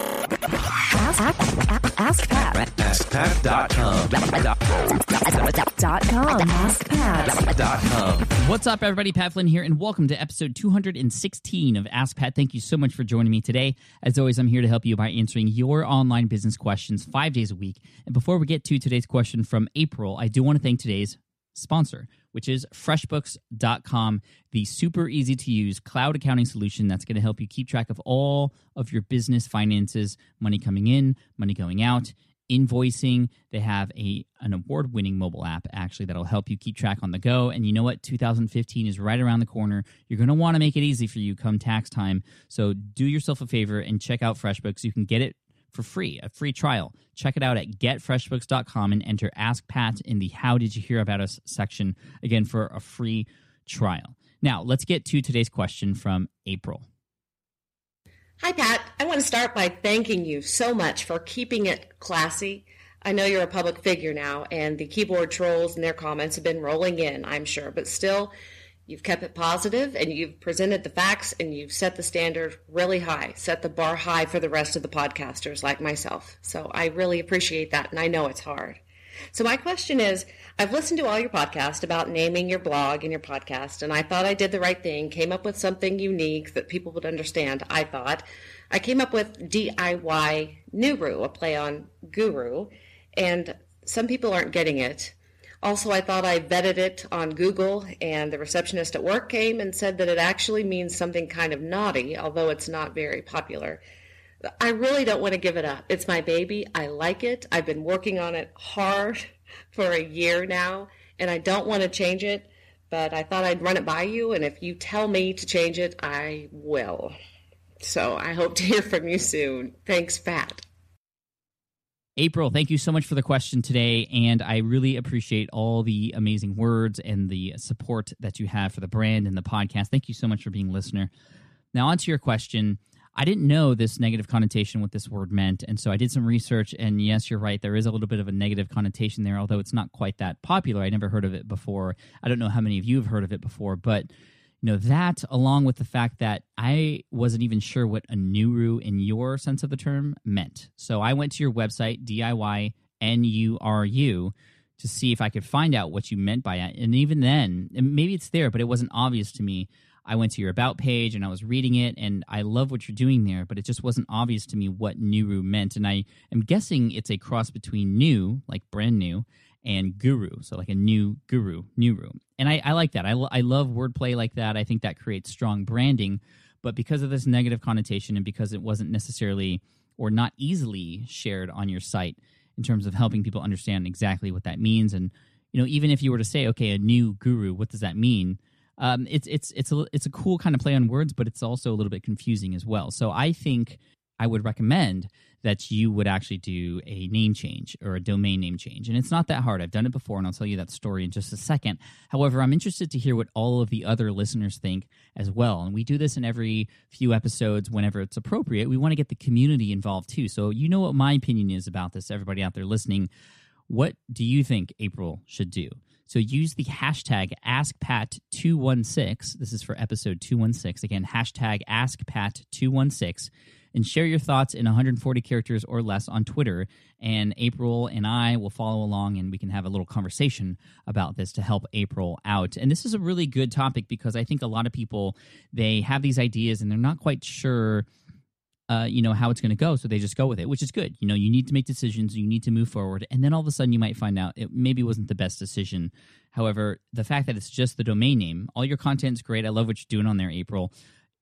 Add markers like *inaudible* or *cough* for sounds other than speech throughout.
Ask, ask, ask Pat. AskPat.com. Dot com. AskPat. What's up, everybody? Pat Flynn here, and welcome to episode 216 of Ask Pat. Thank you so much for joining me today. As always, I'm here to help you by answering your online business questions five days a week. And before we get to today's question from April, I do want to thank today's sponsor, which is FreshBooks.com, the super easy to use cloud accounting solution that's going to help you keep track of all of your business finances, money coming in, money going out invoicing. They have a an award winning mobile app actually that'll help you keep track on the go. And you know what? 2015 is right around the corner. You're going to want to make it easy for you come tax time. So do yourself a favor and check out FreshBooks. You can get it for free, a free trial. Check it out at getfreshbooks.com and enter Ask Pat in the How Did You Hear About Us section again for a free trial. Now, let's get to today's question from April. Hi, Pat. I want to start by thanking you so much for keeping it classy. I know you're a public figure now, and the keyboard trolls and their comments have been rolling in, I'm sure, but still, you've kept it positive and you've presented the facts and you've set the standard really high, set the bar high for the rest of the podcasters like myself. So I really appreciate that, and I know it's hard. So my question is, I've listened to all your podcasts about naming your blog and your podcast, and I thought I did the right thing, came up with something unique that people would understand, I thought. I came up with DIY Nuru, a play on guru, and some people aren't getting it. Also, I thought I vetted it on Google, and the receptionist at work came and said that it actually means something kind of naughty, although it's not very popular. I really don't want to give it up. It's my baby. I like it. I've been working on it hard *laughs* for a year now, and I don't want to change it, but I thought I'd run it by you, and if you tell me to change it, I will. So I hope to hear from you soon. Thanks, Pat. April, thank you so much for the question today. And I really appreciate all the amazing words and the support that you have for the brand and the podcast. Thank you so much for being a listener. Now, on to your question. I didn't know this negative connotation, what this word meant. And so I did some research. And yes, you're right. There is a little bit of a negative connotation there, although it's not quite that popular. I never heard of it before. I don't know how many of you have heard of it before, but you know that along with the fact that i wasn't even sure what a nuru in your sense of the term meant. So i went to your website diy nuru to see if i could find out what you meant by it. And even then and maybe it's there but it wasn't obvious to me. I went to your about page and i was reading it and i love what you're doing there but it just wasn't obvious to me what nuru meant. And i am guessing it's a cross between new like brand new and guru. So like a new guru new room. And i, I like that. I, I love wordplay like that. I think that creates strong branding. But because of this negative connotation and because it wasn't necessarily or not easily shared on your site in terms of helping people understand exactly what that means and you know even if you were to say okay a new guru what does that mean? Um, it's it's it's a it's a cool kind of play on words, but it's also a little bit confusing as well. So I think I would recommend that you would actually do a name change or a domain name change. And it's not that hard. I've done it before, and I'll tell you that story in just a second. However, I'm interested to hear what all of the other listeners think as well. And we do this in every few episodes whenever it's appropriate. We want to get the community involved too. So you know what my opinion is about this, everybody out there listening. What do you think April should do? So use the hashtag AskPat216. This is for episode 216. Again, hashtag AskPat216 and share your thoughts in 140 characters or less on Twitter. And April and I will follow along and we can have a little conversation about this to help April out. And this is a really good topic because I think a lot of people they have these ideas and they're not quite sure uh, you know how it's going to go so they just go with it which is good you know you need to make decisions you need to move forward and then all of a sudden you might find out it maybe wasn't the best decision however the fact that it's just the domain name all your content's great i love what you're doing on there april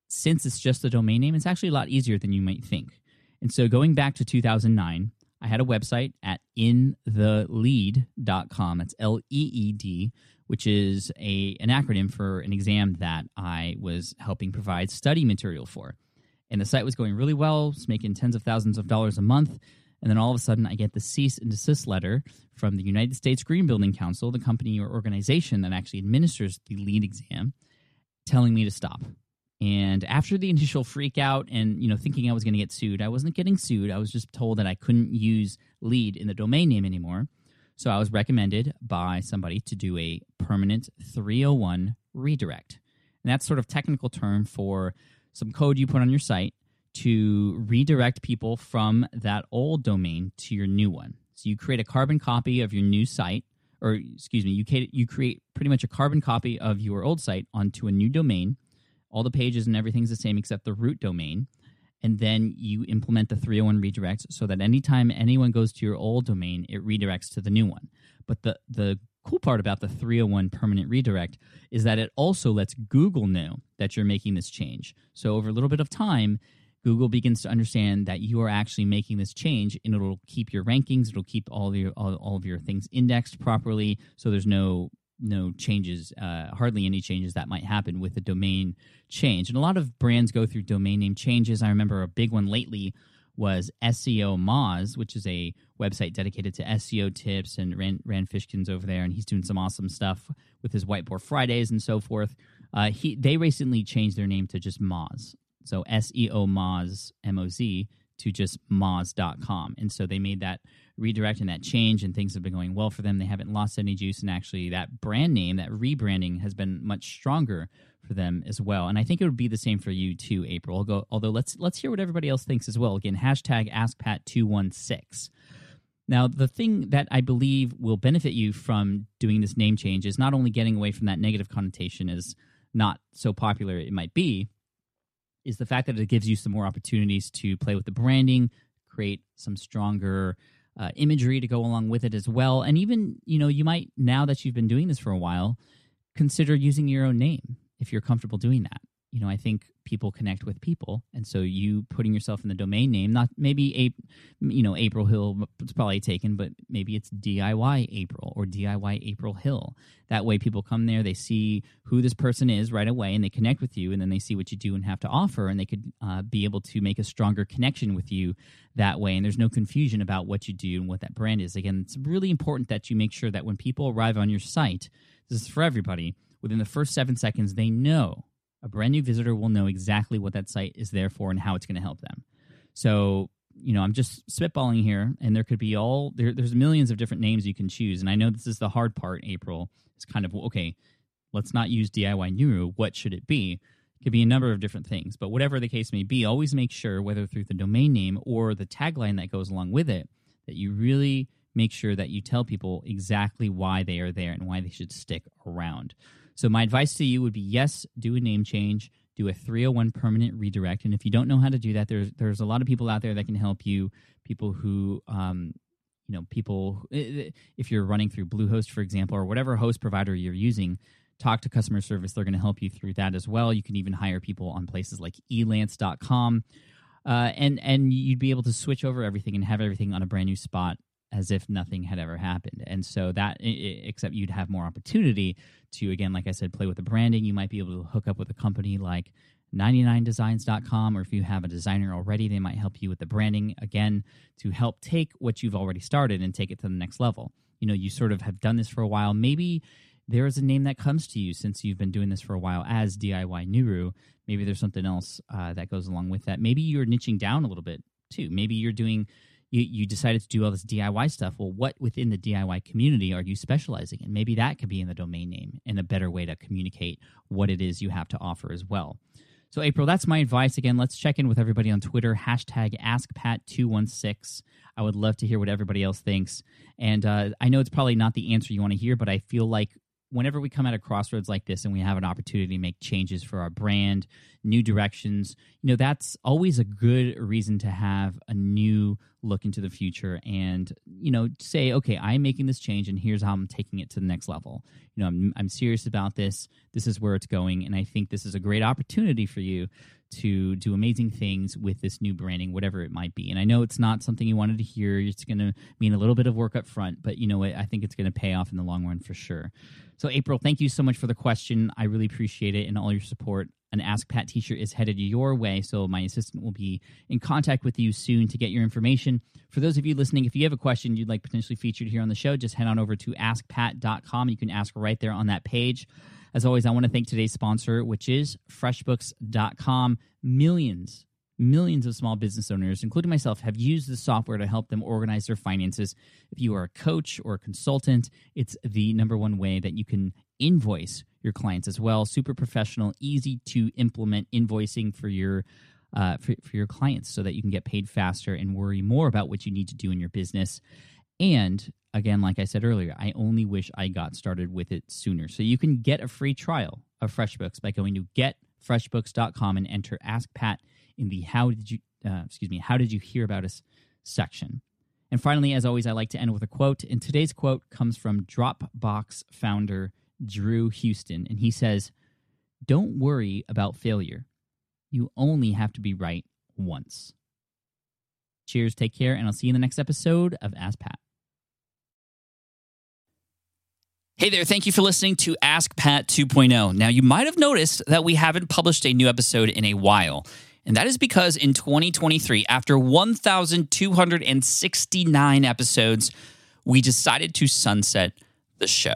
since it's just a domain name it's actually a lot easier than you might think and so going back to 2009 i had a website at intheleed.com that's l-e-e-d which is a an acronym for an exam that i was helping provide study material for and the site was going really well, it's making tens of thousands of dollars a month. And then all of a sudden, I get the cease and desist letter from the United States Green Building Council, the company or organization that actually administers the LEED exam, telling me to stop. And after the initial freak out and you know thinking I was going to get sued, I wasn't getting sued. I was just told that I couldn't use LEED in the domain name anymore. So I was recommended by somebody to do a permanent 301 redirect. And that's sort of technical term for some code you put on your site to redirect people from that old domain to your new one. So you create a carbon copy of your new site, or excuse me, you ca- you create pretty much a carbon copy of your old site onto a new domain. All the pages and everything's the same except the root domain. And then you implement the 301 redirect so that anytime anyone goes to your old domain, it redirects to the new one. But the, the cool part about the 301 permanent redirect is that it also lets Google know that you're making this change. So over a little bit of time, Google begins to understand that you are actually making this change, and it'll keep your rankings. It'll keep all your all, all of your things indexed properly, so there's no no changes, uh, hardly any changes that might happen with a domain change. And a lot of brands go through domain name changes. I remember a big one lately was SEO Moz, which is a website dedicated to SEO tips, and Rand, Rand Fishkin's over there, and he's doing some awesome stuff with his Whiteboard Fridays and so forth. Uh, he they recently changed their name to just Moz, so SEO Moz M O Z to just Moz.com, and so they made that redirect and that change, and things have been going well for them. They haven't lost any juice, and actually, that brand name, that rebranding, has been much stronger for them as well. And I think it would be the same for you too, April. Although, although let's let's hear what everybody else thinks as well. Again, hashtag AskPat216. Now, the thing that I believe will benefit you from doing this name change is not only getting away from that negative connotation as not so popular it might be, is the fact that it gives you some more opportunities to play with the branding, create some stronger uh, imagery to go along with it as well. And even, you know, you might, now that you've been doing this for a while, consider using your own name if you're comfortable doing that. You know, I think people connect with people, and so you putting yourself in the domain name, not maybe a, you know, April Hill, it's probably taken, but maybe it's DIY April or DIY April Hill. That way, people come there, they see who this person is right away, and they connect with you, and then they see what you do and have to offer, and they could uh, be able to make a stronger connection with you that way. And there's no confusion about what you do and what that brand is. Again, it's really important that you make sure that when people arrive on your site, this is for everybody within the first seven seconds, they know a brand new visitor will know exactly what that site is there for and how it's going to help them. So, you know, I'm just spitballing here, and there could be all there, there's millions of different names you can choose. And I know this is the hard part, April. It's kind of okay, let's not use DIY Nuru. What should it be? It could be a number of different things, but whatever the case may be, always make sure, whether through the domain name or the tagline that goes along with it, that you really make sure that you tell people exactly why they are there and why they should stick around. So my advice to you would be yes, do a name change, do a 301 permanent redirect. And if you don't know how to do that, there's there's a lot of people out there that can help you. People who um, you know, people if you're running through Bluehost, for example, or whatever host provider you're using, talk to customer service. They're going to help you through that as well. You can even hire people on places like elance.com. Uh, and and you'd be able to switch over everything and have everything on a brand new spot as if nothing had ever happened. And so that, except you'd have more opportunity to, again, like I said, play with the branding. You might be able to hook up with a company like 99designs.com, or if you have a designer already, they might help you with the branding again to help take what you've already started and take it to the next level. You know, you sort of have done this for a while. Maybe there is a name that comes to you since you've been doing this for a while as DIY Nuru. Maybe there's something else uh, that goes along with that. Maybe you're niching down a little bit too. Maybe you're doing you, you decided to do all this DIY stuff. Well, what within the DIY community are you specializing in? Maybe that could be in the domain name and a better way to communicate what it is you have to offer as well. So, April, that's my advice. Again, let's check in with everybody on Twitter, hashtag AskPat216. I would love to hear what everybody else thinks. And uh, I know it's probably not the answer you want to hear, but I feel like whenever we come at a crossroads like this and we have an opportunity to make changes for our brand, new directions, you know, that's always a good reason to have a new look into the future and, you know, say, okay, I'm making this change and here's how I'm taking it to the next level. You know, I'm, I'm serious about this. This is where it's going. And I think this is a great opportunity for you to do amazing things with this new branding, whatever it might be. And I know it's not something you wanted to hear. It's going to mean a little bit of work up front, but you know, what I think it's going to pay off in the long run for sure. So, April, thank you so much for the question. I really appreciate it and all your support. An Ask Pat t shirt is headed your way, so my assistant will be in contact with you soon to get your information. For those of you listening, if you have a question you'd like potentially featured here on the show, just head on over to askpat.com. You can ask right there on that page. As always, I want to thank today's sponsor, which is FreshBooks.com. Millions Millions of small business owners, including myself, have used the software to help them organize their finances. If you are a coach or a consultant, it's the number one way that you can invoice your clients as well. Super professional, easy to implement invoicing for your uh, for, for your clients so that you can get paid faster and worry more about what you need to do in your business. And again, like I said earlier, I only wish I got started with it sooner. So you can get a free trial of FreshBooks by going to getfreshbooks.com and enter Ask Pat in the How Did You, uh, excuse me, How Did You Hear About Us section. And finally, as always, I like to end with a quote. And today's quote comes from Dropbox founder Drew Houston. And he says, Don't worry about failure. You only have to be right once. Cheers, take care, and I'll see you in the next episode of Ask Pat. Hey there, thank you for listening to Ask Pat 2.0. Now, you might have noticed that we haven't published a new episode in a while. And that is because in 2023, after 1,269 episodes, we decided to sunset the show.